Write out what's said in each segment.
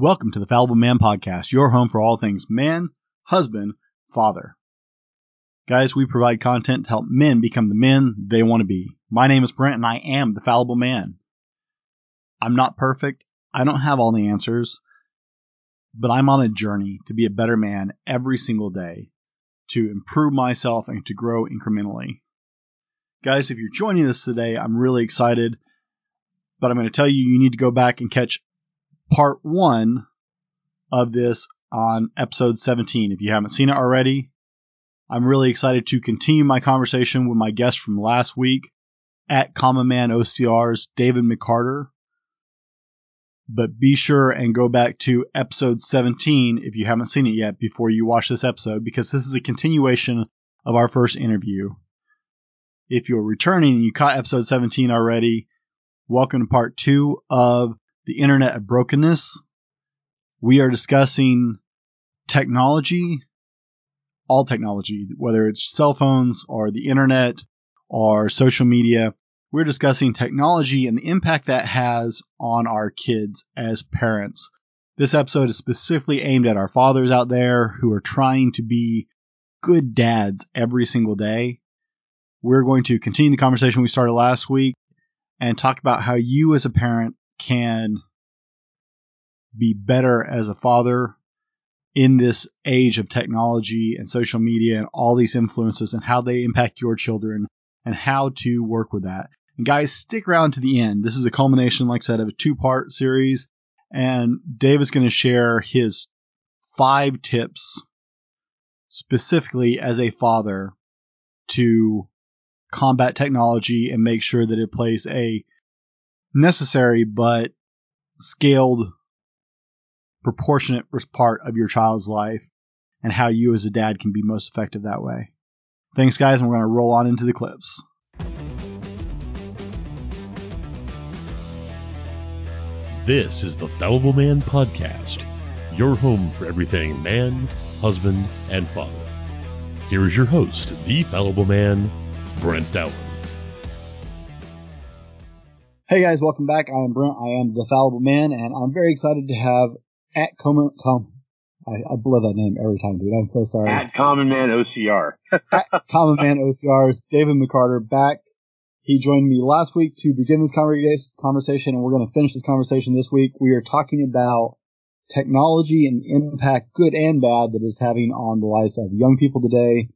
Welcome to the Fallible Man Podcast, your home for all things man, husband, father. Guys, we provide content to help men become the men they want to be. My name is Brent and I am the Fallible Man. I'm not perfect. I don't have all the answers, but I'm on a journey to be a better man every single day, to improve myself and to grow incrementally. Guys, if you're joining us today, I'm really excited, but I'm going to tell you you need to go back and catch part one of this on episode 17. If you haven't seen it already, I'm really excited to continue my conversation with my guest from last week at Common Man OCR's David McCarter. But be sure and go back to episode 17 if you haven't seen it yet before you watch this episode because this is a continuation of our first interview. If you're returning and you caught episode 17 already, welcome to part two of the Internet of Brokenness. We are discussing technology, all technology, whether it's cell phones or the internet or social media. We're discussing technology and the impact that has on our kids as parents. This episode is specifically aimed at our fathers out there who are trying to be good dads every single day. We're going to continue the conversation we started last week and talk about how you as a parent can be better as a father in this age of technology and social media and all these influences and how they impact your children and how to work with that. And guys, stick around to the end. This is a culmination, like I said, of a two part series. And Dave is going to share his five tips specifically as a father to combat technology and make sure that it plays a necessary but scaled proportionate part of your child's life and how you as a dad can be most effective that way. Thanks guys and we're going to roll on into the clips. This is the Fallible Man Podcast, your home for everything man, husband, and father. Here is your host, the Fallible Man, Brent Dowling. Hey guys, welcome back. I am Brent. I am the Fallible Man, and I'm very excited to have at Common Com. I, I blow that name every time, dude. I'm so sorry. At Common Man OCR. at Common Man OCR's David McCarter back. He joined me last week to begin this conversation, and we're going to finish this conversation this week. We are talking about technology and impact, good and bad, that is having on the lives of young people today.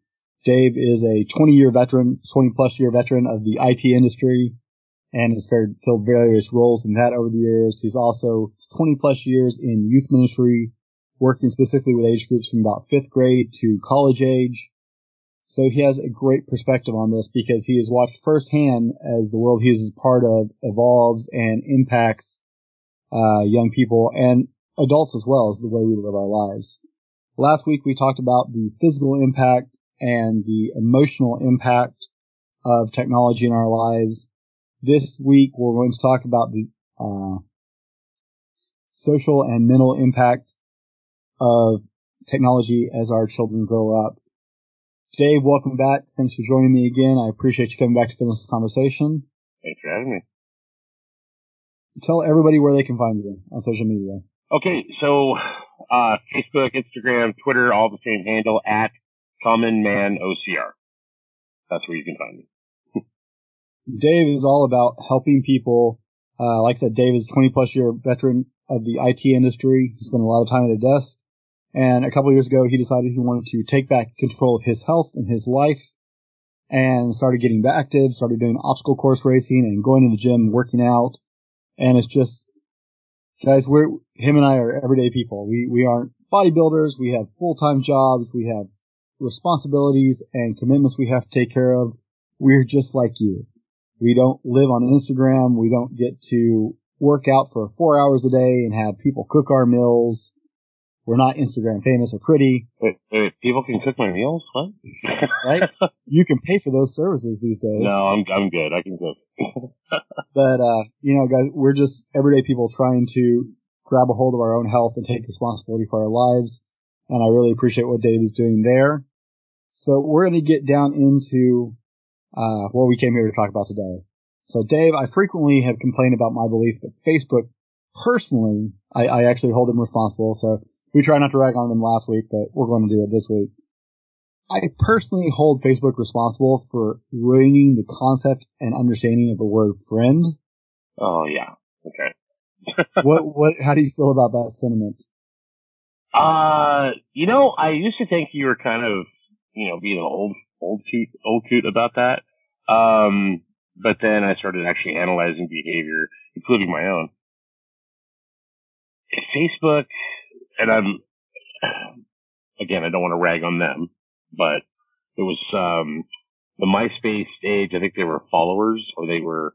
Dave is a 20 year veteran, 20 plus year veteran of the IT industry and has filled various roles in that over the years. He's also 20 plus years in youth ministry, working specifically with age groups from about fifth grade to college age. So he has a great perspective on this because he has watched firsthand as the world he is part of evolves and impacts uh, young people and adults as well as the way we live our lives. Last week we talked about the physical impact and the emotional impact of technology in our lives. This week we're going to talk about the uh, social and mental impact of technology as our children grow up. Dave, welcome back. Thanks for joining me again. I appreciate you coming back to finish this conversation. Thanks for having me. Tell everybody where they can find you on social media. Okay, so uh, Facebook, Instagram, Twitter, all the same handle at Common Man OCR. That's where you can find me. Dave is all about helping people. Uh, like I said, Dave is a 20 plus year veteran of the IT industry. He spent a lot of time at a desk and a couple years ago, he decided he wanted to take back control of his health and his life and started getting active, started doing obstacle course racing and going to the gym, working out. And it's just, guys, we're, him and I are everyday people. We, we aren't bodybuilders. We have full-time jobs. We have responsibilities and commitments we have to take care of. We're just like you. We don't live on Instagram. We don't get to work out for four hours a day and have people cook our meals we're not Instagram famous or pretty. Wait, wait, people can cook my meals? What? right? You can pay for those services these days. No, I'm I'm good. I can cook. but uh, you know, guys, we're just everyday people trying to grab a hold of our own health and take responsibility for our lives. And I really appreciate what Dave is doing there. So we're going to get down into uh, what we came here to talk about today. So Dave, I frequently have complained about my belief that Facebook personally, I, I actually hold them responsible. So we try not to rag on them last week, but we're going to do it this week. I personally hold Facebook responsible for ruining the concept and understanding of the word friend. Oh yeah. Okay. what what how do you feel about that sentiment? Uh, you know, I used to think you were kind of, you know, being an old old coot old coot about that. Um, but then I started actually analyzing behavior, including my own. Facebook, and I'm again, I don't want to rag on them, but it was um, the MySpace stage. I think they were followers or they were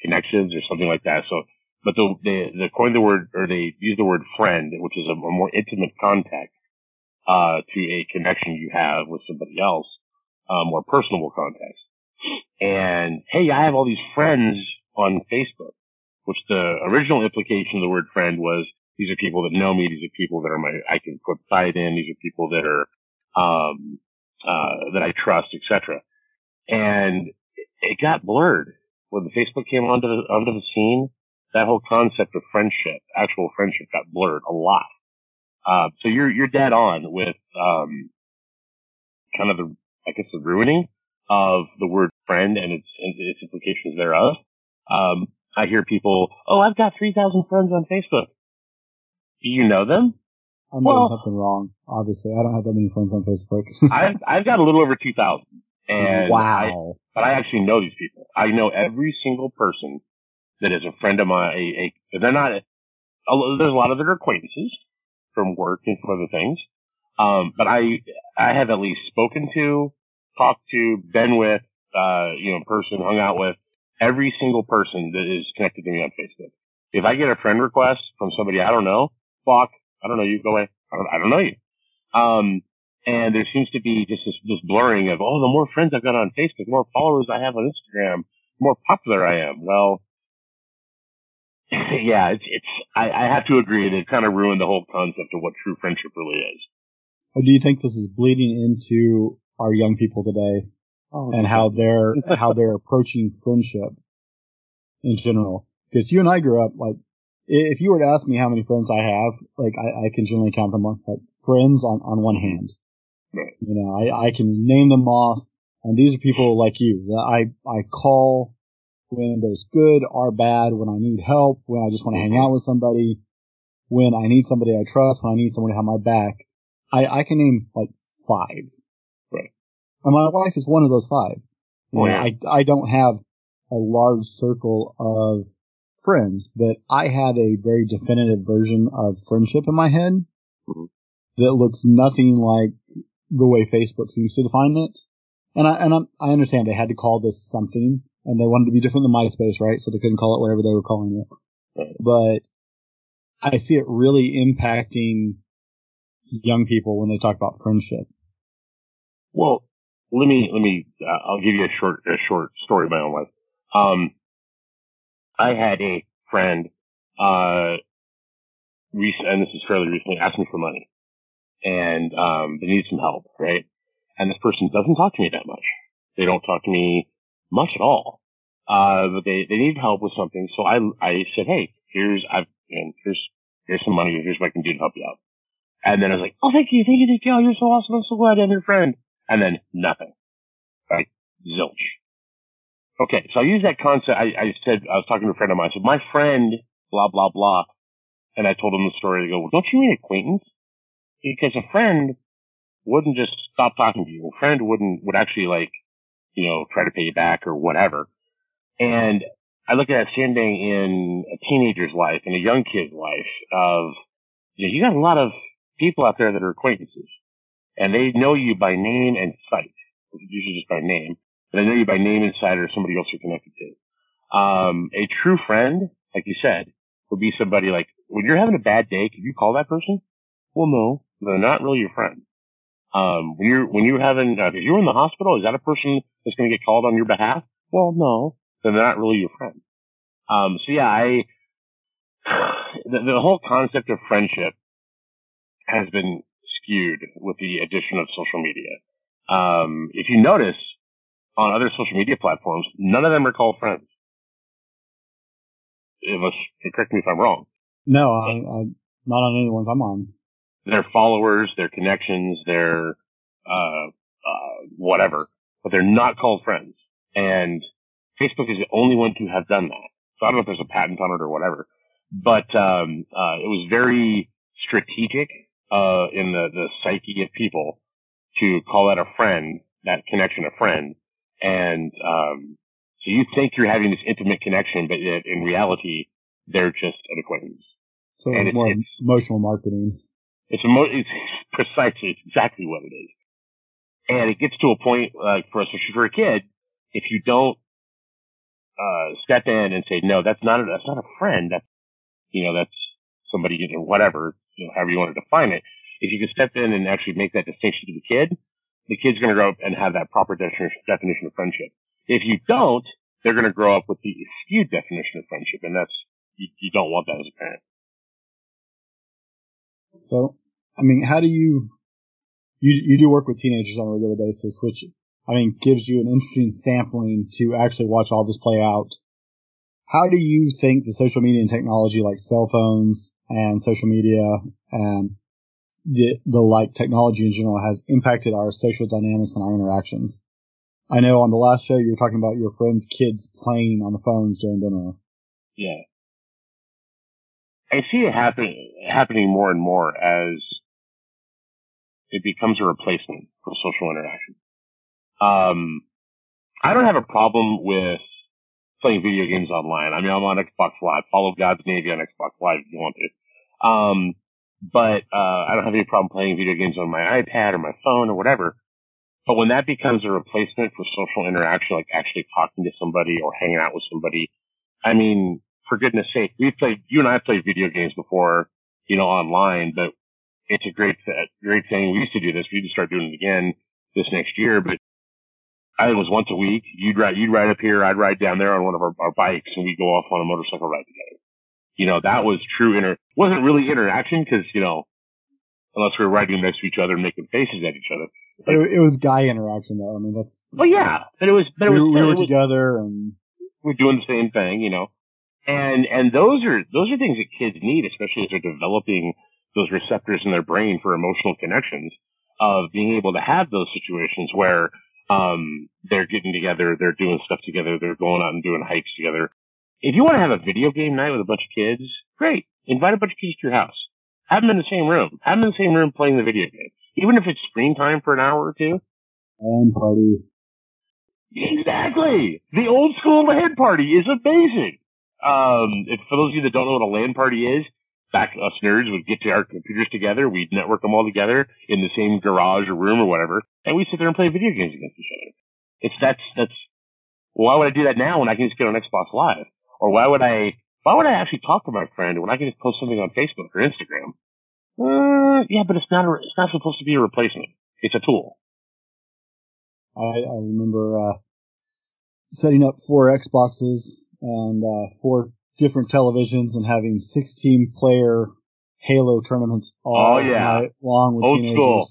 connections or something like that. So, but the they, they coined the word or they used the word friend, which is a, a more intimate contact uh, to a connection you have with somebody else, uh, more personable context. And hey, I have all these friends on Facebook, which the original implication of the word friend was these are people that know me. These are people that are my, I can put pride in. These are people that are, um, uh, that I trust, etc. And it got blurred when Facebook came onto the, onto the scene. That whole concept of friendship, actual friendship got blurred a lot. Uh, so you're, you're dead on with, um, kind of the, I guess the ruining of the word friend and its, and its implications thereof. Um, I hear people, oh, I've got 3,000 friends on Facebook. Do you know them? I'm well, doing something wrong. Obviously, I don't have that many friends on Facebook. I've I've got a little over two thousand, and wow. I, but I actually know these people. I know every single person that is a friend of mine. A, a they're not. A, there's a lot of their acquaintances from work and from other things. Um, but I I have at least spoken to, talked to, been with, uh, you know, person, hung out with every single person that is connected to me on Facebook. If I get a friend request from somebody I don't know, fuck, I don't know you, go away. I don't, I don't know you. Um, and there seems to be just this, this blurring of, oh, the more friends I've got on Facebook, the more followers I have on Instagram, the more popular I am. Well, yeah, it's, it's, I, I have to agree that it kind of ruined the whole concept of what true friendship really is. Do you think this is bleeding into our young people today oh, and how they're, how they're approaching friendship in general? Because you and I grew up like if you were to ask me how many friends I have, like I, I can generally count them on like friends on, on one hand. Right. You know, I, I can name them off and these are people like you that I, I call when there's good or bad, when I need help, when I just want to hang mm-hmm. out with somebody, when I need somebody I trust, when I need someone to have my back. I, I can name like five. Right. And my wife is one of those five. You oh, know, yeah. I, I don't have a large circle of friends, but I have a very definitive version of friendship in my head mm-hmm. that looks nothing like the way Facebook seems to define it. And I and I'm, I understand they had to call this something, and they wanted to be different than MySpace, right? So they couldn't call it whatever they were calling it. Right. But I see it really impacting young people when they talk about friendship. Well, let me let me. Uh, I'll give you a short a short story of my own life. Um, I had a friend, uh, recent, and this is fairly recently, asked me for money, and um, they needed some help, right? And this person doesn't talk to me that much. They don't talk to me much at all. Uh, but they, they need help with something. So I, I said, Hey, here's, I've, and here's, here's some money. Here's what I can do to help you out. And then I was like, Oh, thank you. Thank you. Thank you. Oh, you're so awesome. I'm so glad I'm your friend. And then nothing. Right? Zilch. Okay, so I use that concept. I, I said I was talking to a friend of mine. I said my friend, blah blah blah, and I told him the story. They go, well, "Don't you mean acquaintance?" Because a friend wouldn't just stop talking to you. A friend wouldn't would actually like, you know, try to pay you back or whatever. And I look at that same in a teenager's life, in a young kid's life. Of you, know, you got a lot of people out there that are acquaintances, and they know you by name and sight, usually just by name but I know you by name and inside or somebody else you're connected to. Um, a true friend, like you said, would be somebody like, when you're having a bad day, can you call that person? Well, no, they're not really your friend. Um, when you're, when you're having, uh, if you're in the hospital, is that a person that's going to get called on your behalf? Well, no, they're not really your friend. Um, so yeah, I, the, the whole concept of friendship has been skewed with the addition of social media. Um, if you notice, on other social media platforms, none of them are called friends. Unless, correct me if I'm wrong. No, I, I, not on any ones I'm on. They're followers, their connections, their uh, uh, whatever, but they're not called friends. And Facebook is the only one to have done that. So I don't know if there's a patent on it or whatever, but um, uh, it was very strategic uh, in the the psyche of people to call that a friend, that connection a friend, and um, so you think you're having this intimate connection, but yet in reality, they're just an acquaintance. So and it's more it's, emotional marketing. It's, emo- it's precisely, it's exactly what it is. And it gets to a point, like for especially for a kid, if you don't uh, step in and say, no, that's not a, that's not a friend. That's you know, that's somebody, you know, whatever, you know, however you want to define it. If you can step in and actually make that distinction to the kid, the kid's going to grow up and have that proper definition, of friendship. If you don't, they're going to grow up with the skewed definition of friendship, and that's you, you don't want that as a parent. So, I mean, how do you you you do work with teenagers on a regular basis, which I mean gives you an interesting sampling to actually watch all this play out. How do you think the social media and technology like cell phones and social media and the the like technology in general has impacted our social dynamics and our interactions? I know on the last show you were talking about your friends' kids playing on the phones during dinner. Yeah. I see it happen, happening more and more as it becomes a replacement for social interaction. Um, I don't have a problem with playing video games online. I mean, I'm on Xbox Live. Follow God's Navy on Xbox Live if you want to. Um, but uh, I don't have any problem playing video games on my iPad or my phone or whatever. But when that becomes a replacement for social interaction, like actually talking to somebody or hanging out with somebody, I mean, for goodness sake, we've played, you and I played video games before, you know, online, but it's a great, great thing. We used to do this. We need to start doing it again this next year, but I think it was once a week. You'd ride, you'd ride up here. I'd ride down there on one of our, our bikes and we'd go off on a motorcycle ride together. You know, that was true inter, wasn't really interaction because, you know, unless we were riding next to each other and making faces at each other. It, it, was guy interaction though. I mean, that's. Well, yeah, but it was. But it we. We were was, together and we're doing the same thing, you know. And and those are those are things that kids need, especially as they're developing those receptors in their brain for emotional connections. Of being able to have those situations where um, they're getting together, they're doing stuff together, they're going out and doing hikes together. If you want to have a video game night with a bunch of kids, great. Invite a bunch of kids to your house. Have them in the same room. Have them in the same room playing the video game even if it's screen time for an hour or two. LAN party. Exactly. The old school LAN party is amazing. Um, if, for those of you that don't know what a LAN party is, back us nerds would get to our computers together, we'd network them all together in the same garage or room or whatever, and we'd sit there and play video games against each other. It's that's that's why would I do that now when I can just get on Xbox Live? Or why would I why would I actually talk to my friend when I can just post something on Facebook or Instagram? Uh, yeah, but it's not. A, it's not supposed to be a replacement. It's a tool. I, I remember uh, setting up four Xboxes and uh, four different televisions and having 16 player Halo tournaments all oh, yeah. night long with Old teenagers. School.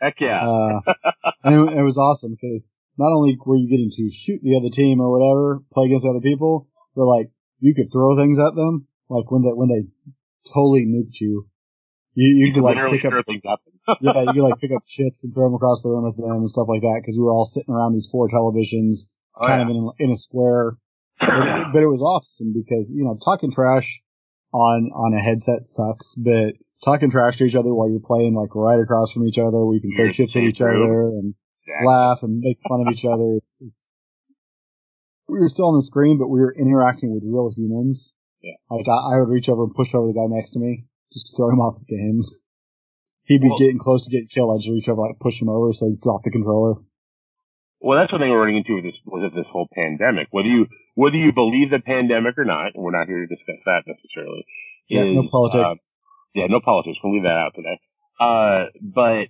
Heck yeah. uh, and it, it was awesome because not only were you getting to shoot the other team or whatever, play against other people, but like you could throw things at them. Like when they when they totally nuked you, you, you, could like pick up, yeah, you could like pick up chips and throw them across the room with them and stuff like that because we were all sitting around these four televisions, oh, kind yeah. of in, in a square. But it, but it was awesome because you know talking trash on on a headset sucks, but talking trash to each other while you're playing like right across from each other, we can throw chips at each other and exactly. laugh and make fun of each other. It's, it's we were still on the screen, but we were interacting with real humans. Yeah. Like I, I would reach over and push over the guy next to me just to throw him off his game. He'd be well, getting close to getting killed. I'd just reach over, like push him over, so he'd drop the controller. Well, that's what they were running into with this with this whole pandemic. Whether you whether you believe the pandemic or not, and we're not here to discuss that necessarily. Yeah, is, no politics. Uh, yeah, no politics. We'll leave that out today. Uh, but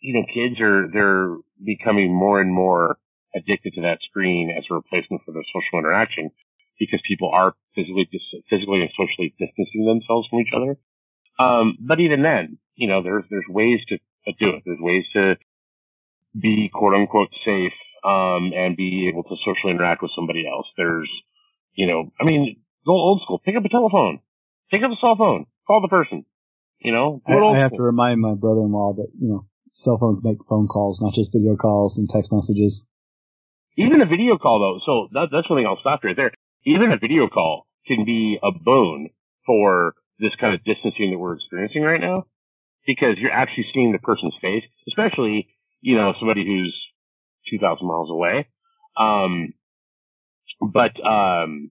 you know, kids are they're becoming more and more addicted to that screen as a replacement for the social interaction because people are physically physically and socially distancing themselves from each other. Um, but even then, you know, there's there's ways to, to do it. There's ways to be quote unquote safe um, and be able to socially interact with somebody else. There's, you know, I mean, go old school. Pick up a telephone. Pick up a cell phone. Call the person. You know, I, I have to remind my brother-in-law that you know cell phones make phone calls, not just video calls and text messages. Even a video call though, so that, that's one thing I'll stop right there. Even a video call can be a boon for this kind of distancing that we're experiencing right now because you're actually seeing the person's face, especially, you know, somebody who's 2,000 miles away. Um, but, um,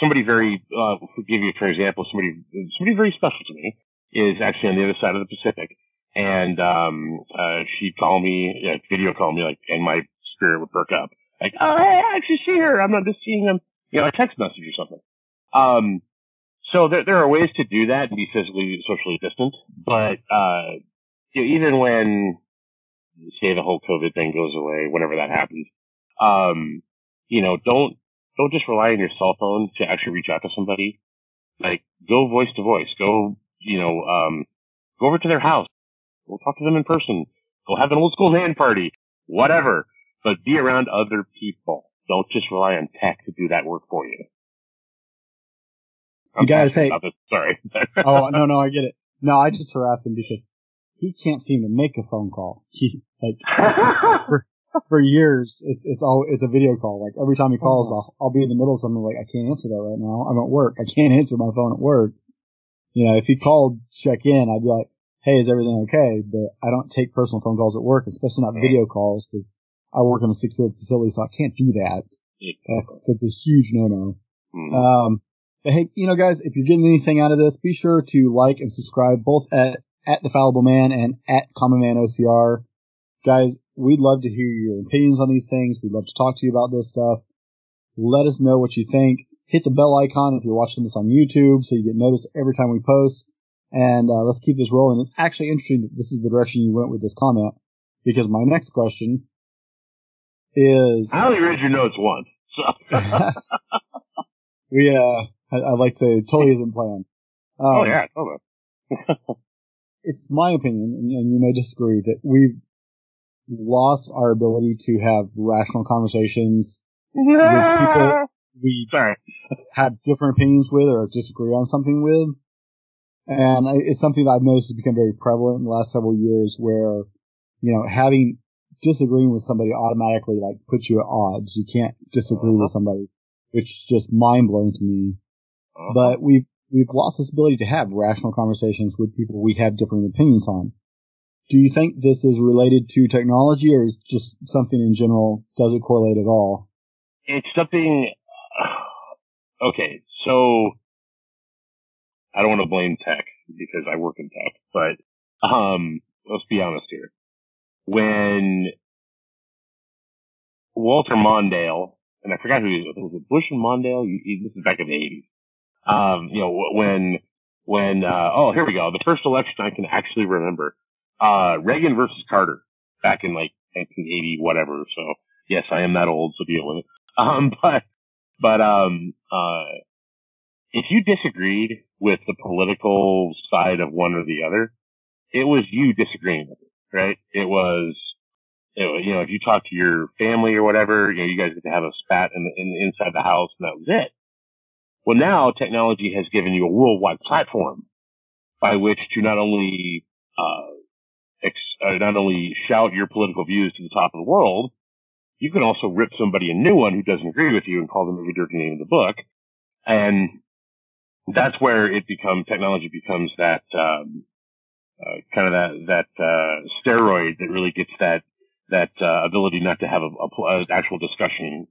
somebody very, uh, give you a for example, somebody, somebody very special to me is actually on the other side of the Pacific. And, um, uh, she'd call me, uh, video call me, like, and my spirit would perk up. Like, oh, hey, I actually see her. I'm not just seeing them, you know, a text message or something. Um, so there, there are ways to do that and be physically, socially distant. But, uh, you know, even when, say the whole COVID thing goes away, whenever that happens, um, you know, don't, don't just rely on your cell phone to actually reach out to somebody. Like, go voice to voice. Go, you know, um, go over to their house. Go talk to them in person. Go have an old school LAN party. Whatever. But be around other people. Don't just rely on tech to do that work for you. I'm you guys, hey. Sorry. oh, no, no, I get it. No, I just harass him because he can't seem to make a phone call. He, like, for, for years, it's, it's all, it's a video call. Like, every time he calls, I'll, I'll be in the middle of something like, I can't answer that right now. I'm at work. I can't answer my phone at work. You know, if he called check in, I'd be like, hey, is everything okay? But I don't take personal phone calls at work, especially not video calls, because I work in a secure facility, so I can't do that. That's a huge no-no. Mm-hmm. Um, but hey, you know, guys, if you're getting anything out of this, be sure to like and subscribe both at, at the Fallible Man and at Common Man OCR. Guys, we'd love to hear your opinions on these things. We'd love to talk to you about this stuff. Let us know what you think. Hit the bell icon if you're watching this on YouTube so you get noticed every time we post. And uh, let's keep this rolling. It's actually interesting that this is the direction you went with this comment because my next question is. I only read your notes once. So. we, uh, I, would like to say it totally isn't planned. Um, oh yeah, totally. it's my opinion, and, you may disagree, that we've lost our ability to have rational conversations with people we Sorry. have different opinions with or disagree on something with. And it's something that I've noticed has become very prevalent in the last several years where, you know, having disagreeing with somebody automatically like puts you at odds. You can't disagree uh-huh. with somebody, which is just mind blowing to me. Uh-huh. But we've we've lost this ability to have rational conversations with people we have different opinions on. Do you think this is related to technology or is just something in general? Does it correlate at all? It's something. Okay, so I don't want to blame tech because I work in tech, but um, let's be honest here. When Walter Mondale, and I forgot who was, was it Bush and Mondale? This is back in the 80s. Um, you know, when, when, uh, oh, here we go. The first election I can actually remember, uh, Reagan versus Carter back in like 1980, whatever. So yes, I am that old, so deal with it. Um, but, but, um, uh, if you disagreed with the political side of one or the other, it was you disagreeing with it, right? It was, it, you know, if you talk to your family or whatever, you know, you guys get to have a spat in the, in, inside the house and that was it. Well, now technology has given you a worldwide platform by which to not only uh, ex- uh, not only shout your political views to the top of the world, you can also rip somebody a new one who doesn't agree with you and call them every dirty name in the book. And that's where it becomes technology becomes that um, uh, kind of that that uh, steroid that really gets that that uh, ability not to have a, a, a actual discussion,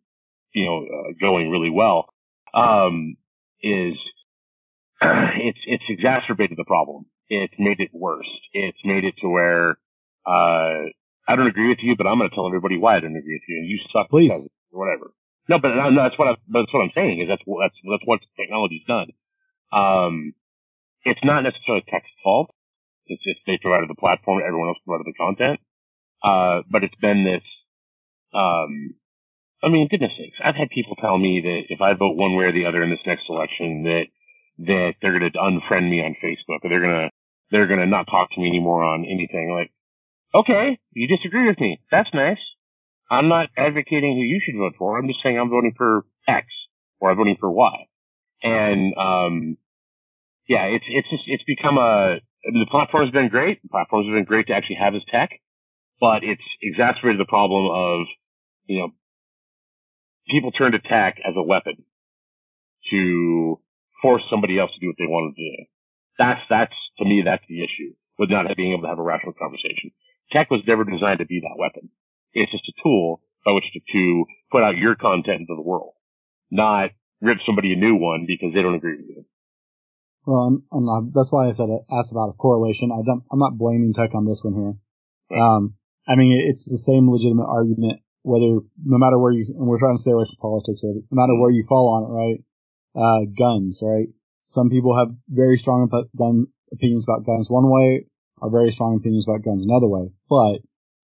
you know, uh, going really well. Um, is it's it's exacerbated the problem. It's made it worse. It's made it to where uh, I don't agree with you, but I'm going to tell everybody why I don't agree with you, and you suck Please. or whatever. No, but no, that's what I, that's what I'm saying is that's that's that's what technology's done. Um, it's not necessarily tech's fault. It's just they provided the platform, everyone else provided the content. Uh, but it's been this um, I mean, goodness sakes, I've had people tell me that if I vote one way or the other in this next election, that that they're going to unfriend me on Facebook, or they're going to they're going to not talk to me anymore on anything. Like, okay, you disagree with me. That's nice. I'm not advocating who you should vote for. I'm just saying I'm voting for X or I'm voting for Y. And um, yeah, it's it's just it's become a the platform's been great. The platforms been great to actually have this tech, but it's exacerbated the problem of you know people turned to tech as a weapon to force somebody else to do what they wanted to do. That's that's to me that's the issue with not being able to have a rational conversation. Tech was never designed to be that weapon. It's just a tool by which to, to put out your content into the world, not rip somebody a new one because they don't agree with you. Well, and, and I, that's why I said I asked about a correlation. I don't, I'm not blaming tech on this one here. Um, I mean, it's the same legitimate argument whether, no matter where you, and we're trying to stay away from politics, no matter where you fall on it, right? Uh, guns, right? Some people have very strong gun opinions about guns one way, or very strong opinions about guns another way. But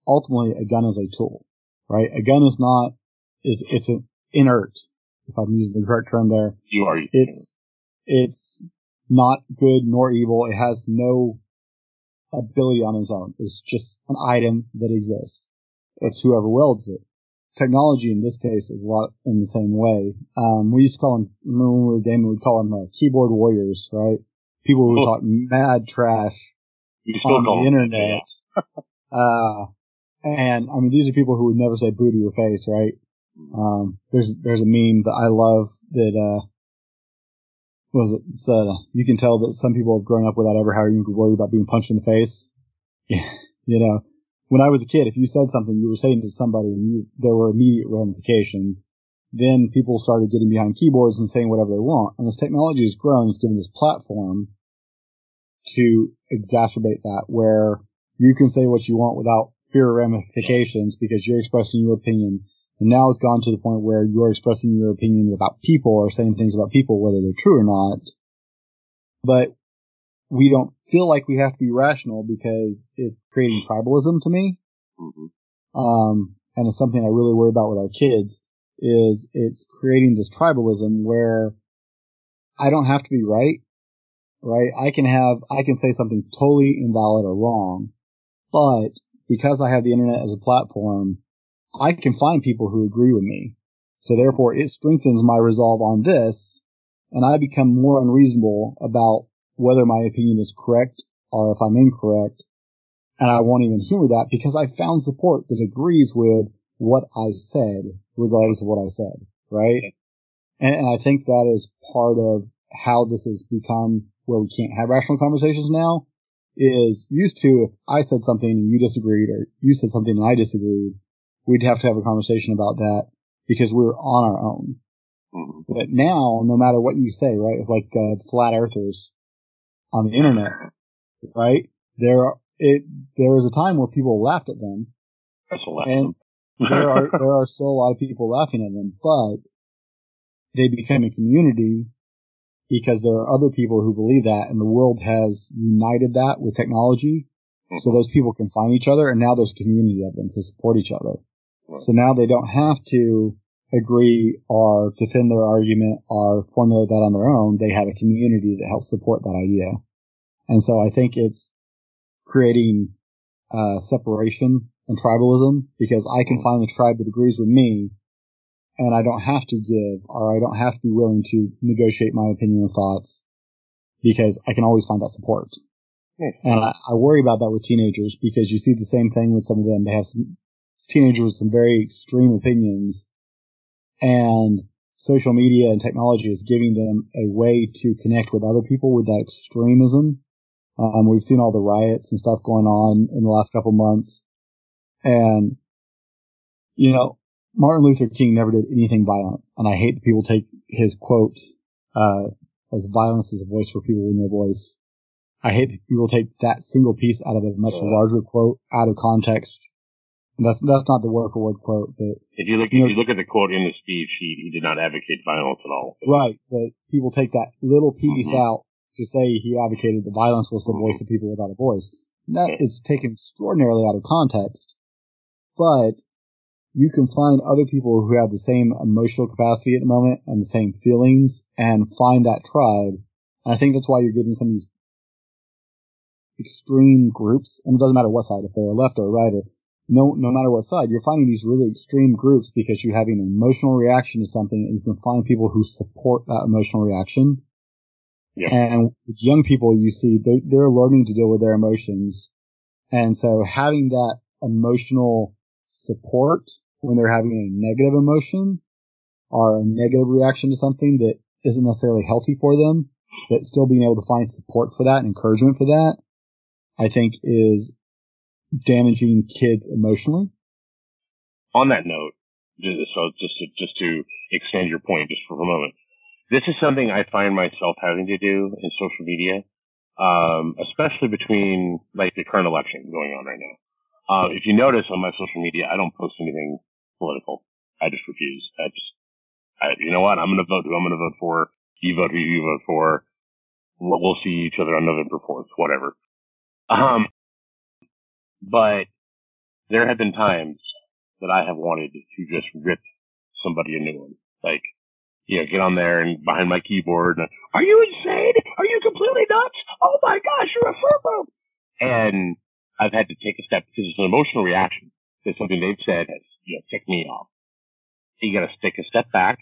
ultimately, a gun is a tool, right? A gun is not, is, it's an inert, if I'm using the correct term there. You are. It's, it's not good nor evil. It has no ability on its own. It's just an item that exists. It's whoever wields it. Technology in this case is a lot in the same way. Um, we used to call them, remember when we were gaming, we'd call them the keyboard warriors, right? People who talk mad trash on the internet. uh, and I mean, these are people who would never say boo to your face, right? Um, there's, there's a meme that I love that, uh, was it said, uh, you can tell that some people have grown up without ever having to worry about being punched in the face. Yeah. You know, when I was a kid, if you said something you were saying to somebody and you, there were immediate ramifications, then people started getting behind keyboards and saying whatever they want. And as technology has grown, it's given this platform to exacerbate that where you can say what you want without fear of ramifications because you're expressing your opinion. And now it's gone to the point where you're expressing your opinion about people or saying things about people, whether they're true or not. But we don't feel like we have to be rational because it's creating tribalism to me. Mm-hmm. Um, and it's something I really worry about with our kids is it's creating this tribalism where I don't have to be right, right? I can have, I can say something totally invalid or wrong, but because I have the internet as a platform, I can find people who agree with me. So therefore it strengthens my resolve on this and I become more unreasonable about whether my opinion is correct or if I'm incorrect. And I won't even humor that because I found support that agrees with what I said, regardless of what I said, right? And, and I think that is part of how this has become where we can't have rational conversations now is used to if I said something and you disagreed or you said something and I disagreed, we'd have to have a conversation about that because we are on our own. Mm-hmm. But now, no matter what you say, right, it's like uh, flat earthers on the internet, right? There, it, there was a time where people laughed at them. and there are, there are still a lot of people laughing at them, but they became a community because there are other people who believe that and the world has united that with technology. So those people can find each other and now there's a community of them to support each other. So now they don't have to agree or defend their argument or formulate that on their own. They have a community that helps support that idea. And so I think it's creating uh, separation and tribalism because I can find the tribe that agrees with me and I don't have to give or I don't have to be willing to negotiate my opinion or thoughts because I can always find that support. And I, I worry about that with teenagers because you see the same thing with some of them. They have some teenagers with some very extreme opinions and social media and technology is giving them a way to connect with other people with that extremism. Um, we've seen all the riots and stuff going on in the last couple months. And, you know, Martin Luther King never did anything violent. And I hate that people take his quote, uh, as violence is a voice for people with no voice. I hate that people take that single piece out of a much larger quote out of context that's that's not the word for word quote. But if you look, you if you look at the quote in the speech, he he did not advocate violence at all. Right, but people take that little piece mm-hmm. out to say he advocated that violence was the mm-hmm. voice of people without a voice. And that yeah. is taken extraordinarily out of context. But you can find other people who have the same emotional capacity at the moment and the same feelings and find that tribe. And I think that's why you're getting some of these extreme groups, and it doesn't matter what side, if they're a left or a right or no, no matter what side, you're finding these really extreme groups because you're having an emotional reaction to something and you can find people who support that emotional reaction. Yep. And with young people, you see they're, they're learning to deal with their emotions. And so having that emotional support when they're having a negative emotion or a negative reaction to something that isn't necessarily healthy for them, but still being able to find support for that and encouragement for that, I think is damaging kids emotionally. On that note, so just to, just to extend your point just for a moment, this is something I find myself having to do in social media, um, especially between like the current election going on right now. Uh, if you notice on my social media, I don't post anything political. I just refuse. I just, I, you know what? I'm going to vote who I'm going to vote for. You vote who you vote for. We'll, see each other on November 4th, whatever. Um, but there have been times that I have wanted to just rip somebody a new one. Like, you know, get on there and behind my keyboard and, are you insane? Are you completely nuts? Oh my gosh, you're a FUBU. And I've had to take a step because it's an emotional reaction to something they've said has, you know, ticked me off. You gotta take a step back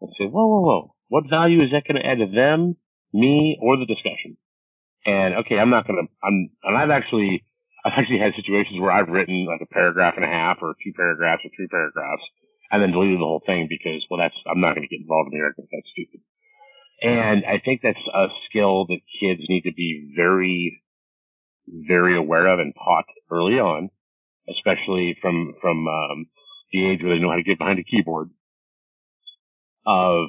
and say, whoa, whoa, whoa. What value is that to add to them, me, or the discussion? And okay, I'm not to, I'm, and I've actually, I've actually had situations where I've written like a paragraph and a half or two paragraphs or three paragraphs and then deleted the whole thing because, well, that's, I'm not going to get involved in the argument. That's stupid. And I think that's a skill that kids need to be very, very aware of and taught early on, especially from, from, um, the age where they know how to get behind a keyboard of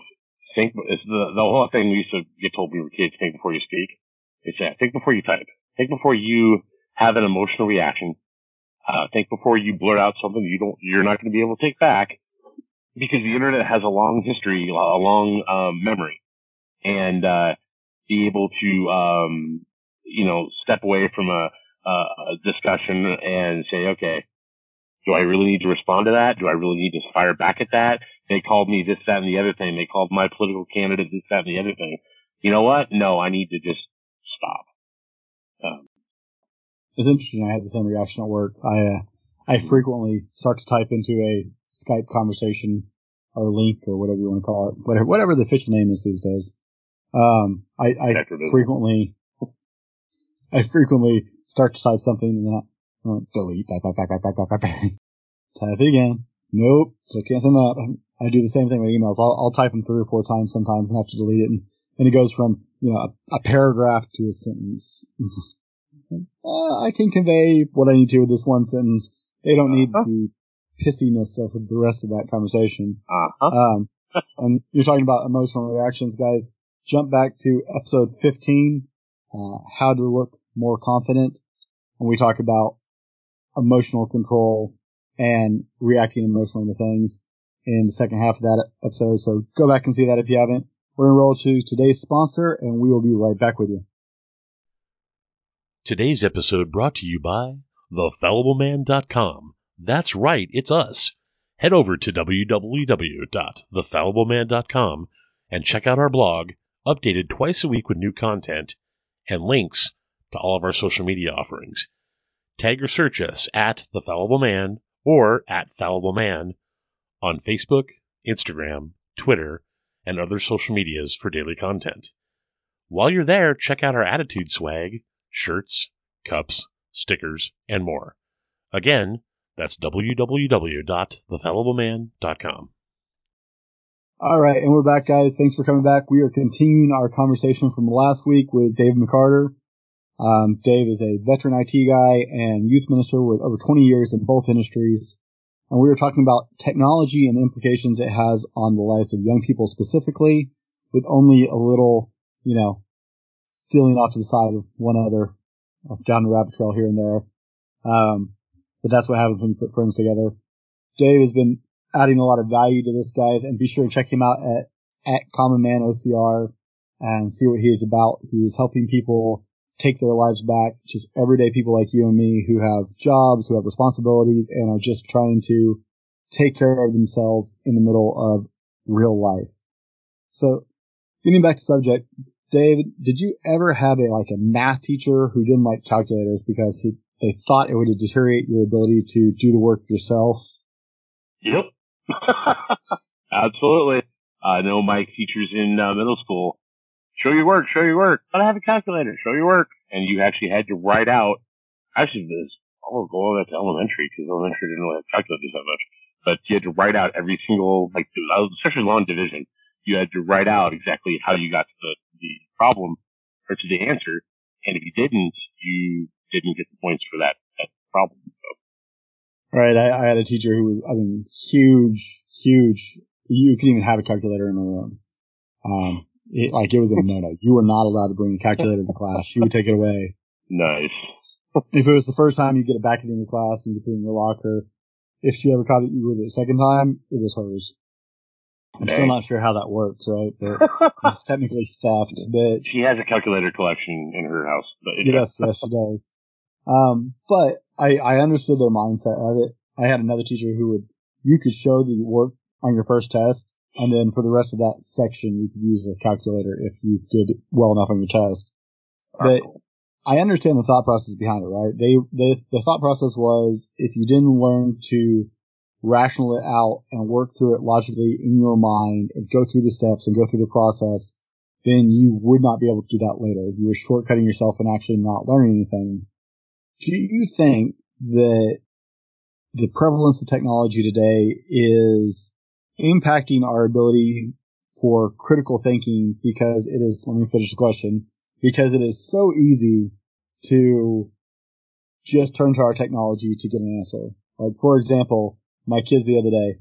think, the, the whole thing we used to get told when we were kids, think before you speak. It's that, think before you type. Think before you have an emotional reaction. Uh, think before you blurt out something you don't, you're not going to be able to take back because the internet has a long history, a long, um, memory and, uh, be able to, um, you know, step away from a, a discussion and say, okay, do I really need to respond to that? Do I really need to fire back at that? They called me this, that, and the other thing. They called my political candidate this, that, and the other thing. You know what? No, I need to just stop. Um, It's interesting. I had the same reaction at work. I, uh, I frequently start to type into a Skype conversation or Lync or whatever you want to call it, whatever, whatever the official name is these days. Um, I, I frequently, I frequently start to type something and then I uh, delete, back, back, back, back, back, back, back, back. type it again. Nope. So I can't send that. I do the same thing with emails. I'll, I'll type them three or four times sometimes and have to delete it. And, and it goes from, you know, a, a paragraph to a sentence. uh, I can convey what I need to with this one sentence. They don't need Uh-huh. the pissiness of the rest of that conversation. uh-huh. Um, and you're talking about emotional reactions, guys. Jump back to episode 15, uh, how to look more confident. And we talk about emotional control and reacting emotionally to things in the second half of that episode. So go back and see that if you haven't. We're going to roll to today's sponsor and we will be right back with you. Today's episode brought to you by thefallibleman.com. That's right, it's us. Head over to www.thefallibleman.com and check out our blog, updated twice a week with new content and links to all of our social media offerings. Tag or search us at The Fallible Man or at Fallible Man on Facebook, Instagram, Twitter, and other social medias for daily content. While you're there, check out our attitude swag, shirts, cups, stickers, and more. Again, that's www.thefallibleman.com. All right. And we're back, guys. Thanks for coming back. We are continuing our conversation from last week with Dave McCarter. Um, Dave is a veteran IT guy and youth minister with over 20 years in both industries. And we were talking about technology and the implications it has on the lives of young people specifically with only a little, you know, stealing off to the side of one other down the rabbit trail here and there. Um, but that's what happens when you put friends together. Dave has been adding a lot of value to this, guys, and be sure to check him out at, at Common Man OCR and see what he is about. He's helping people take their lives back, just everyday people like you and me who have jobs, who have responsibilities, and are just trying to take care of themselves in the middle of real life. So, getting back to subject, Dave, did you ever have a like a math teacher who didn't like calculators because he they thought it would deteriorate your ability to do the work yourself? Yep. Absolutely. I know my teachers in uh, middle school show your work, show your work. But I have a calculator, show your work. And you actually had to write out, actually this, I'll go all that to elementary because elementary didn't really have calculators that much. But you had to write out every single, like, especially long division, you had to write out exactly how you got to the, the problem or to the answer. And if you didn't, you didn't get the points for that, that problem. So. Right. I, I had a teacher who was, I mean, huge, huge. You couldn't even have a calculator in a room. Um, it, like it was a no-no. You were not allowed to bring a calculator to class. She would take it away. Nice. if it was the first time, you get it back in your class and you put it in your locker. If she ever caught it you with it the second time, it was hers. I'm still not sure how that works, right? But it's technically theft. But she has a calculator collection in her house. But yes, yes, she does. Um, but I, I understood their mindset of it. I had another teacher who would, you could show the work on your first test, and then for the rest of that section, you could use a calculator if you did well enough on your test. But I understand the thought process behind it, right? They, they, the thought process was if you didn't learn to rational it out and work through it logically in your mind and go through the steps and go through the process, then you would not be able to do that later. You were shortcutting yourself and actually not learning anything. Do you think that the prevalence of technology today is impacting our ability for critical thinking because it is, let me finish the question, because it is so easy to just turn to our technology to get an answer. Like, for example, my kids the other day,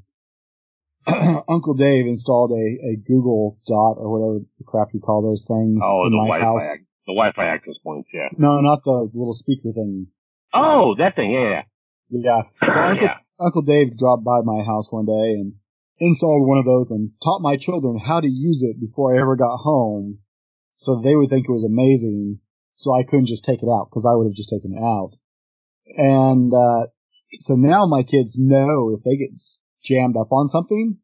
Uncle Dave installed a, a Google Dot or whatever the crap you call those things oh, in the my Wi-Fi, house. ac- the Wi-Fi access points, yeah. No, not those little speaker thing. Oh, that thing, yeah, Yeah. So. Uncle, yeah. Uncle Dave dropped by my house one day and installed one of those and taught my children how to use it before I ever got home so they would think it was amazing so I couldn't just take it out because I would have just taken it out. And, uh, so now my kids know if they get jammed up on something,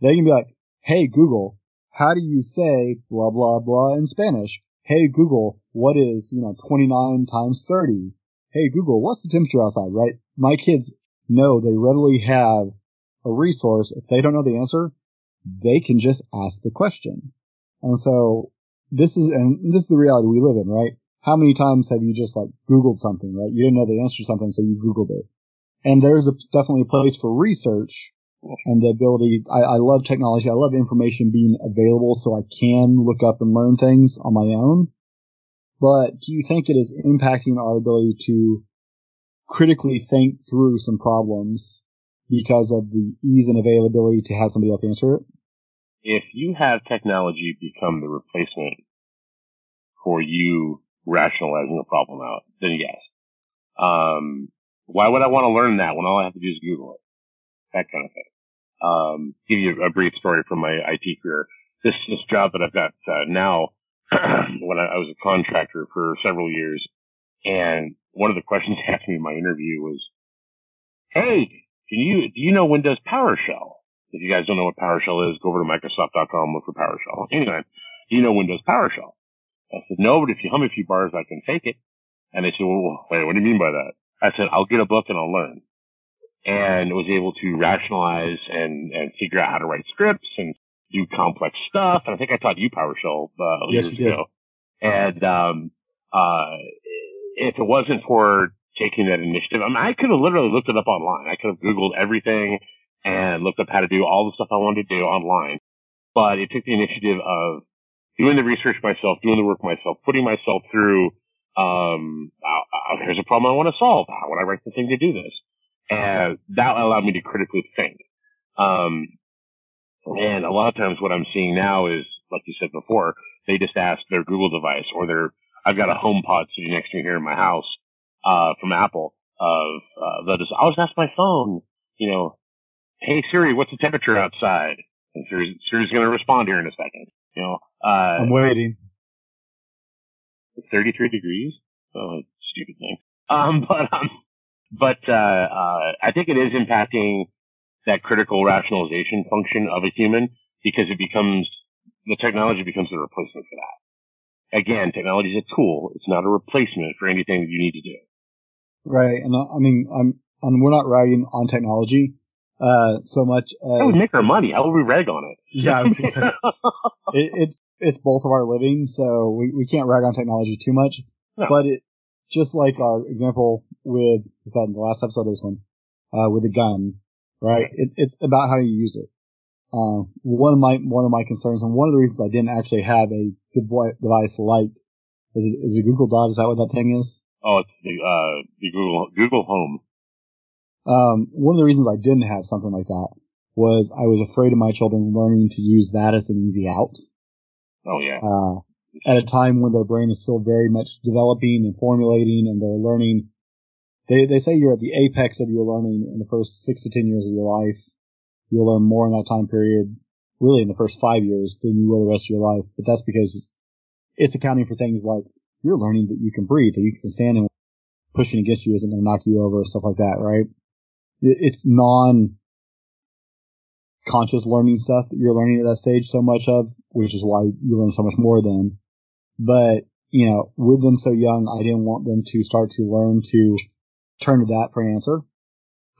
they can be like, Hey Google, how do you say blah blah blah in Spanish? Hey Google, what is, you know, 29 times 30? Hey Google, what's the temperature outside, right? My kids know they readily have a resource. If they don't know the answer, they can just ask the question. And so this is, and this is the reality we live in, right? How many times have you just like Googled something, right? You didn't know the answer to something, so you Googled it. And there's a, definitely a place for research and the ability. I, I love technology. I love information being available so I can look up and learn things on my own. But do you think it is impacting our ability to critically think through some problems because of the ease and availability to have somebody else answer it? If you have technology become the replacement for you rationalizing a problem out, then yes. Um, why would I want to learn that when all I have to do is Google it? That kind of thing. Um, give you a brief story from my IT career. This this job that I've got uh, now, when I, I was a contractor for several years, and one of the questions asked me in my interview was, "Hey, can you do you know Windows PowerShell? If you guys don't know what PowerShell is, go over to Microsoft.com look for PowerShell. Anyway, do you know Windows PowerShell?" I said, "No, but if you hum a few bars, I can fake it." And they said, "Well, wait, what do you mean by that?" I said, "I'll get a book and I'll learn." And was able to rationalize and and figure out how to write scripts and do complex stuff. And I think I taught you PowerShell uh, Yes, years you did. ago. And um, uh, if it wasn't for taking that initiative, I mean, I could have literally looked it up online. I could have Googled everything and looked up how to do all the stuff I wanted to do online. But it took the initiative of doing the research myself, doing the work myself, putting myself through, um, uh, uh, here's a problem I want to solve. How would I write the thing to do this? And that allowed me to critically think. Um, and a lot of times what I'm seeing now is, like you said before, they just ask their Google device or their, I've got a home pod sitting next to me here in my house, uh, from Apple of, uh, they'll just, I'll just ask my phone, you know, hey Siri, what's the temperature outside? And Siri, Siri's going to respond here in a second. You know, uh, I'm waiting. 33 degrees. Oh, stupid thing. Um, but, um, but, uh, uh, I think it is impacting that critical rationalization function of a human because it becomes, the technology becomes a replacement for that. Again, technology is a tool. It's not a replacement for anything that you need to do. Right. And I, I mean, I'm, and we're not ragging on technology, uh, so much as. How would we make our money? How would we rag on it? Yeah, I say, it, it's it's both of our living, so we, we can't rag on technology too much. No. But it just like our example with in the last episode of this one, uh, with the gun, right? It, it's about how you use it. Uh, one of my one of my concerns, and one of the reasons I didn't actually have a devi- device like is it, is it Google Dot? Is that what that thing is? Oh, it's the uh the Google Google Home. Um, one of the reasons I didn't have something like that was I was afraid of my children learning to use that as an easy out. Oh yeah. Uh, at a time when their brain is still very much developing and formulating and they're learning. They, they say you're at the apex of your learning in the first six to ten years of your life. You'll learn more in that time period, really in the first five years than you will the rest of your life. But that's because it's accounting for things like you're learning that you can breathe, that you can stand and pushing against you isn't going to knock you over, or stuff like that, right? It's non conscious learning stuff that you're learning at that stage so much of, which is why you learn so much more then. But, you know, with them so young, I didn't want them to start to learn to turn to that for an answer.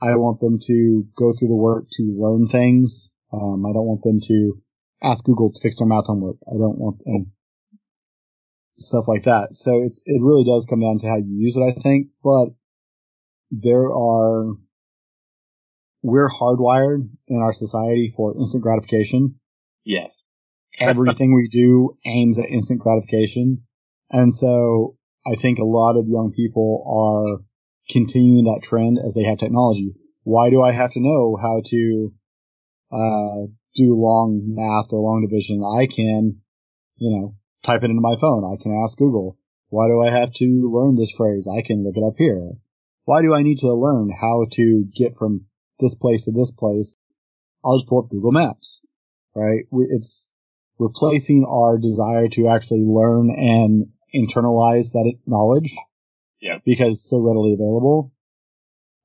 I want them to go through the work to learn things. Um, I don't want them to ask Google to fix their math homework. I don't want them stuff like that. So it's, it really does come down to how you use it, I think, but there are, we're hardwired in our society for instant gratification. Yes. Everything we do aims at instant gratification. And so I think a lot of young people are continuing that trend as they have technology. Why do I have to know how to, uh, do long math or long division? I can, you know, type it into my phone. I can ask Google. Why do I have to learn this phrase? I can look it up here. Why do I need to learn how to get from this place to this place? I'll just pull up Google Maps, right? It's replacing our desire to actually learn and internalize that knowledge. Yeah. Because it's so readily available.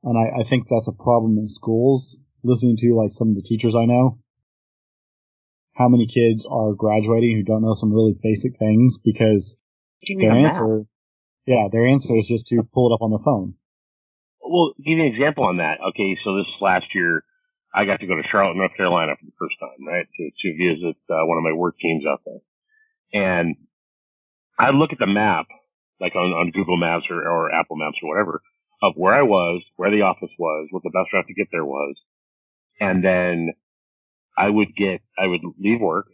And I, I think that's a problem in schools. Listening to like some of the teachers I know, how many kids are graduating who don't know some really basic things because their answer, yeah, their answer is just to pull it up on their phone. Well, give you an example on that. Okay, so this last year, I got to go to Charlotte, North Carolina for the first time, right, to to visit uh, one of my work teams out there, and I look at the map, like on on Google Maps or or Apple Maps or whatever, of where I was, where the office was, what the best route to get there was, and then I would get, I would leave work,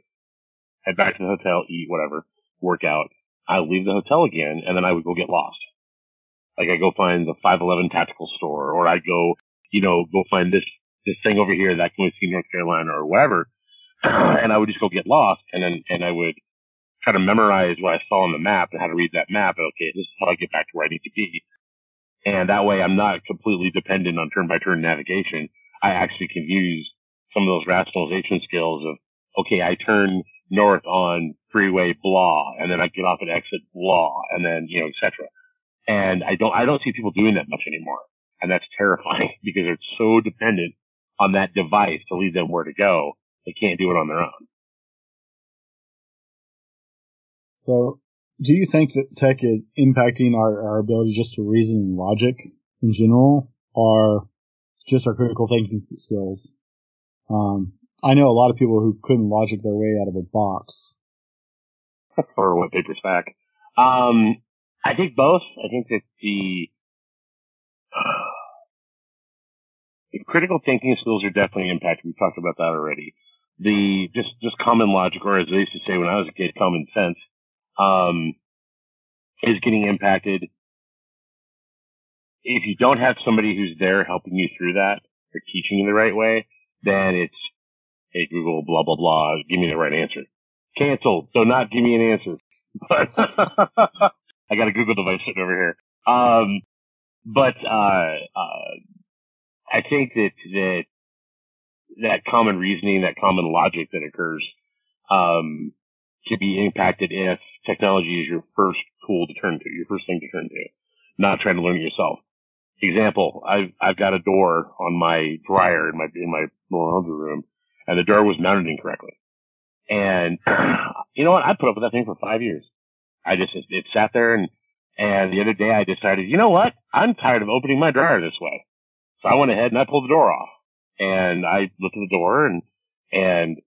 head back to the hotel, eat whatever, work out. I would leave the hotel again, and then I would go get lost. Like I go find the 511 tactical store, or I'd go, you know, go find this, this thing over here that can see North Carolina or whatever, and I would just go get lost and then, and I would try to memorize what I saw on the map and how to read that map. Okay, this is how I get back to where I need to be. And that way I'm not completely dependent on turn by turn navigation. I actually can use some of those rationalization skills of, okay, I turn north on freeway blah, and then I get off at exit blah, and then, you know, et cetera. And I don't, I don't see people doing that much anymore. And that's terrifying because they're so dependent on that device to lead them where to go. They can't do it on their own. So do you think that tech is impacting our, our ability just to reason and logic in general or just our critical thinking skills? Um, I know a lot of people who couldn't logic their way out of a box. or what paper stack. Um, I think both. I think that the, the critical thinking skills are definitely impacted. We talked about that already. The just just common logic, or as they used to say when I was a kid, common sense, um, is getting impacted. If you don't have somebody who's there helping you through that, or teaching you the right way, then it's, hey Google, blah, blah, blah, give me the right answer. Cancel. So not give me an answer. But I got a Google device sitting over here. Um, but, uh, uh, I think that, that, that common reasoning, that common logic that occurs, um, can be impacted if technology is your first tool to turn to, your first thing to turn to, not trying to learn it yourself. Example, I've, I've got a door on my dryer in my, in my laundry room and the door was mounted incorrectly. And you know what? I put up with that thing for five years. I just, it, it sat there and, and the other day I decided, you know what? I'm tired of opening my dryer this way. So I went ahead and I pulled the door off and I looked at the door and, and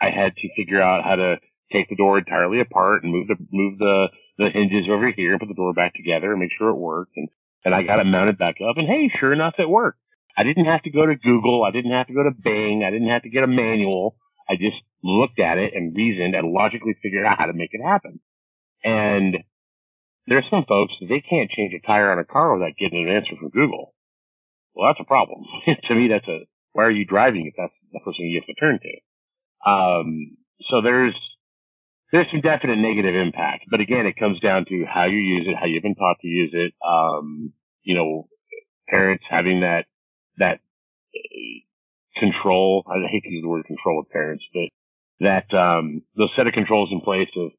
I had to figure out how to take the door entirely apart and move the move the the hinges over here and put the door back together and make sure it worked. And and I got it mounted back up. And hey, sure enough, it worked. I didn't have to go to Google. I didn't have to go to Bing. I didn't have to get a manual. I just looked at it and reasoned and logically figured out how to make it happen. And there's some folks that they can't change a tire on a car without getting an answer from Google. Well, that's a problem. to me, that's a why are you driving if that's the thing you have to turn to? Um, so there's there's some definite negative impact, but again, it comes down to how you use it, how you've been taught to use it. Um, you know, parents having that that uh, control. I hate to use the word control with parents, but that um, those set of controls in place of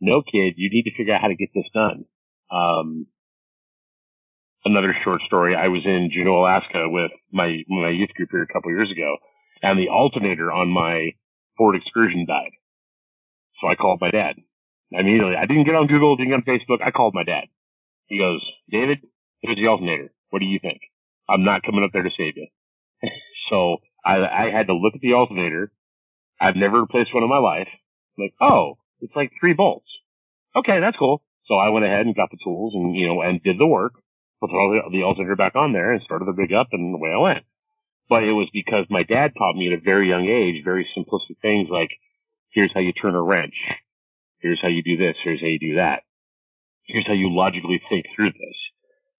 no kid, you need to figure out how to get this done. Um, another short story. I was in Juneau, Alaska with my my youth group here a couple years ago, and the alternator on my Ford Excursion died. So I called my dad. I Immediately, I didn't get on Google, didn't get on Facebook. I called my dad. He goes, David, here's the alternator. What do you think? I'm not coming up there to save you. so I, I had to look at the alternator. I've never replaced one in my life. I'm like, oh, it's like three bolts. Okay, that's cool. So I went ahead and got the tools and, you know, and did the work, put the, the alternator back on there and started the rig up and away I went. But it was because my dad taught me at a very young age, very simplistic things like, here's how you turn a wrench. Here's how you do this. Here's how you do that. Here's how you logically think through this.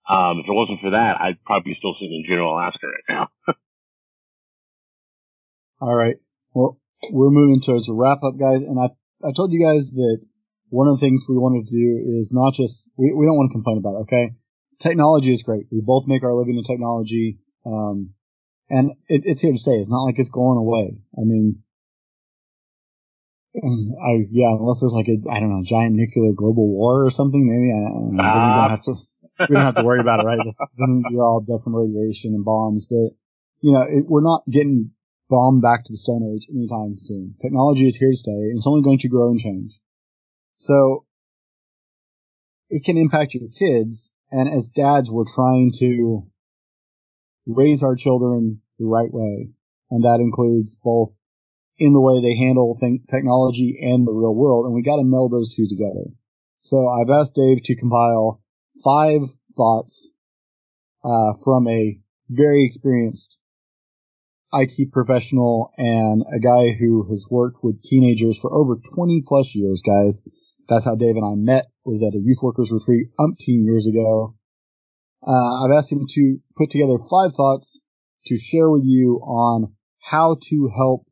Um, if it wasn't for that, I'd probably be still sitting in Juneau, Alaska right now. All right. Well, we're moving towards a wrap up, guys. And I, I told you guys that one of the things we wanted to do is not just, we, we don't want to complain about it, okay? Technology is great. We both make our living in technology. Um, and it, it's here to stay. It's not like it's going away. I mean, I yeah, unless there's like a I don't know giant nuclear global war or something, maybe I, I we don't ah. have to we don't have to worry about it, right? This, then you're all dead from radiation and bombs, but you know it, we're not getting bombed back to the Stone Age anytime soon. Technology is here to stay, and it's only going to grow and change. So it can impact your kids, and as dads, we're trying to raise our children the right way. And that includes both in the way they handle technology and the real world. And we got to meld those two together. So I've asked Dave to compile five thoughts, uh, from a very experienced IT professional and a guy who has worked with teenagers for over 20 plus years, guys. That's how Dave and I met was at a youth workers retreat umpteen years ago. Uh, I've asked him to put together five thoughts to share with you on how to help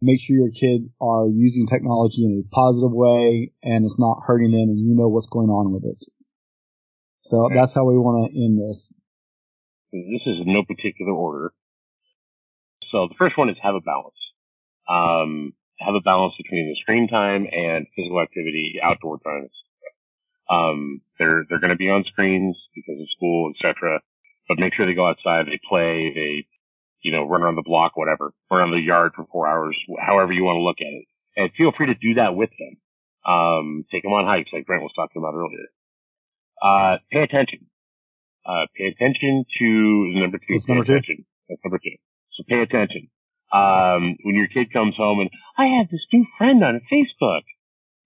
make sure your kids are using technology in a positive way and it's not hurting them and you know what's going on with it. So okay. that's how we want to end this. This is in no particular order. So the first one is have a balance. Um, have a balance between the screen time and physical activity, outdoor times. Um, they're they're going to be on screens because of school, etc. But make sure they go outside, they play, they you know run around the block, whatever, run around the yard for four hours, however you want to look at it, and feel free to do that with them. Um, take them on hikes, like Brent was talking about earlier. Uh, pay attention. Uh, pay attention to number two. That's number attention. two. That's number two. So pay attention. Um, when your kid comes home and I have this new friend on Facebook.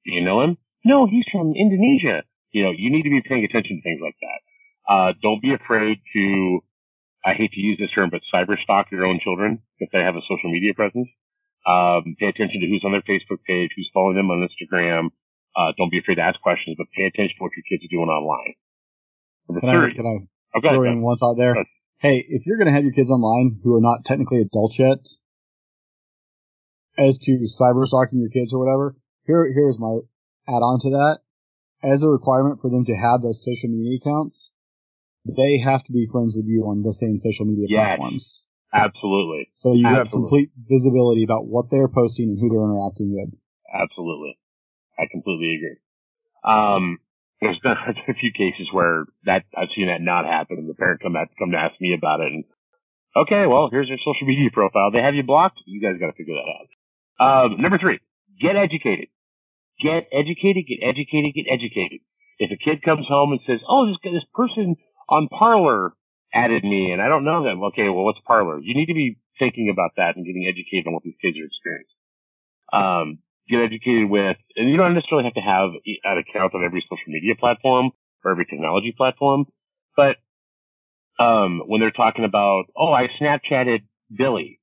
Do you know him? No, he's from Indonesia. You know, you need to be paying attention to things like that. Uh, don't be afraid to, I hate to use this term, but cyber stalk your own children if they have a social media presence. Um, pay attention to who's on their Facebook page, who's following them on Instagram. Uh, don't be afraid to ask questions, but pay attention to what your kids are doing online. Number can three. I, can I okay, throw in one thought there? Hey, if you're going to have your kids online who are not technically adults yet, as to cyber stalking your kids or whatever, here, here's my add on to that as a requirement for them to have those social media accounts, they have to be friends with you on the same social media yes, platforms. Absolutely. So you absolutely. have complete visibility about what they're posting and who they're interacting with. Absolutely. I completely agree. Um, there's been a few cases where that I've seen that not happen and the parent come at, come to ask me about it and okay, well, here's your social media profile. They have you blocked. You guys got to figure that out. Um, number three, get educated. Get educated, get educated, get educated. If a kid comes home and says, "Oh, this this person on Parler added me, and I don't know them," okay, well, what's Parler? You need to be thinking about that and getting educated on what these kids are experiencing. Um, get educated with, and you don't necessarily have to have an account on every social media platform or every technology platform, but um, when they're talking about, oh, I Snapchatted Billy.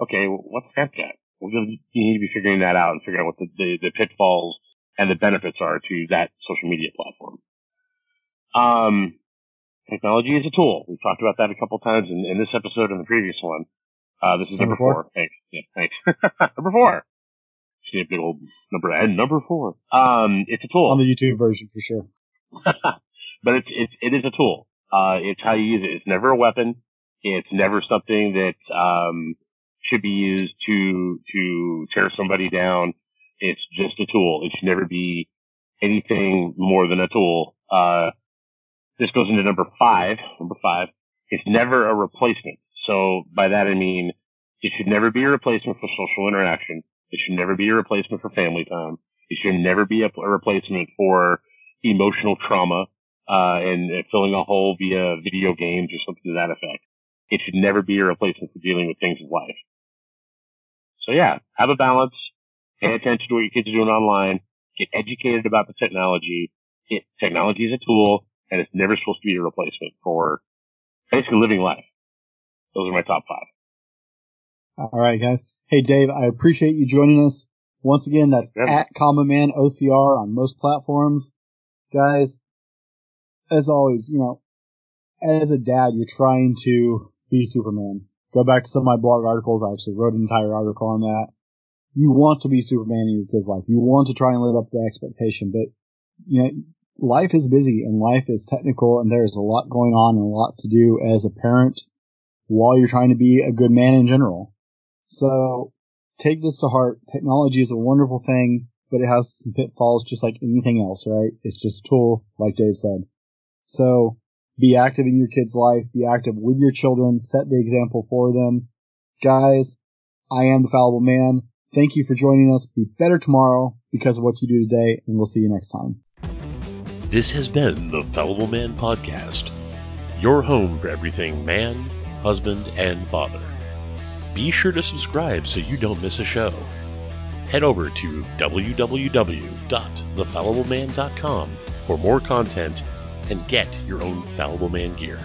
Okay, well, what's Snapchat? Well, you need to be figuring that out and figuring out what the, the, the pitfalls and the benefits are to that social media platform. Um, technology is a tool. We've talked about that a couple times in, in this episode and the previous one. Uh, this is number, number four. four. Thanks. Yeah, thanks. number four. See a big old number and number four. Um, it's a tool on the YouTube version for sure. but it's it's it is a tool. Uh, it's how you use it. It's never a weapon. It's never something that um, should be used to to tear somebody down. It's just a tool. It should never be anything more than a tool. Uh, this goes into number five. Number five. It's never a replacement. So by that I mean it should never be a replacement for social interaction. It should never be a replacement for family time. It should never be a, a replacement for emotional trauma uh, and, and filling a hole via video games or something to that effect. It should never be a replacement for dealing with things in life. So yeah, have a balance. Pay attention to what your kids are doing online. Get educated about the technology. It, technology is a tool, and it's never supposed to be a replacement for basically living life. Those are my top five. All right, guys. Hey, Dave, I appreciate you joining us. Once again, that's yeah. at Common Man OCR on most platforms. Guys, as always, you know, as a dad, you're trying to be Superman. Go back to some of my blog articles. I actually wrote an entire article on that. You want to be Superman in your kid's life. You want to try and live up to the expectation, but you know, life is busy and life is technical and there's a lot going on and a lot to do as a parent while you're trying to be a good man in general. So take this to heart. Technology is a wonderful thing, but it has some pitfalls just like anything else, right? It's just a tool, like Dave said. So be active in your kid's life, be active with your children, set the example for them. Guys, I am the fallible man. Thank you for joining us. Be better tomorrow because of what you do today, and we'll see you next time. This has been the Fallible Man Podcast, your home for everything man, husband, and father. Be sure to subscribe so you don't miss a show. Head over to www.thefallibleman.com for more content and get your own Fallible Man gear.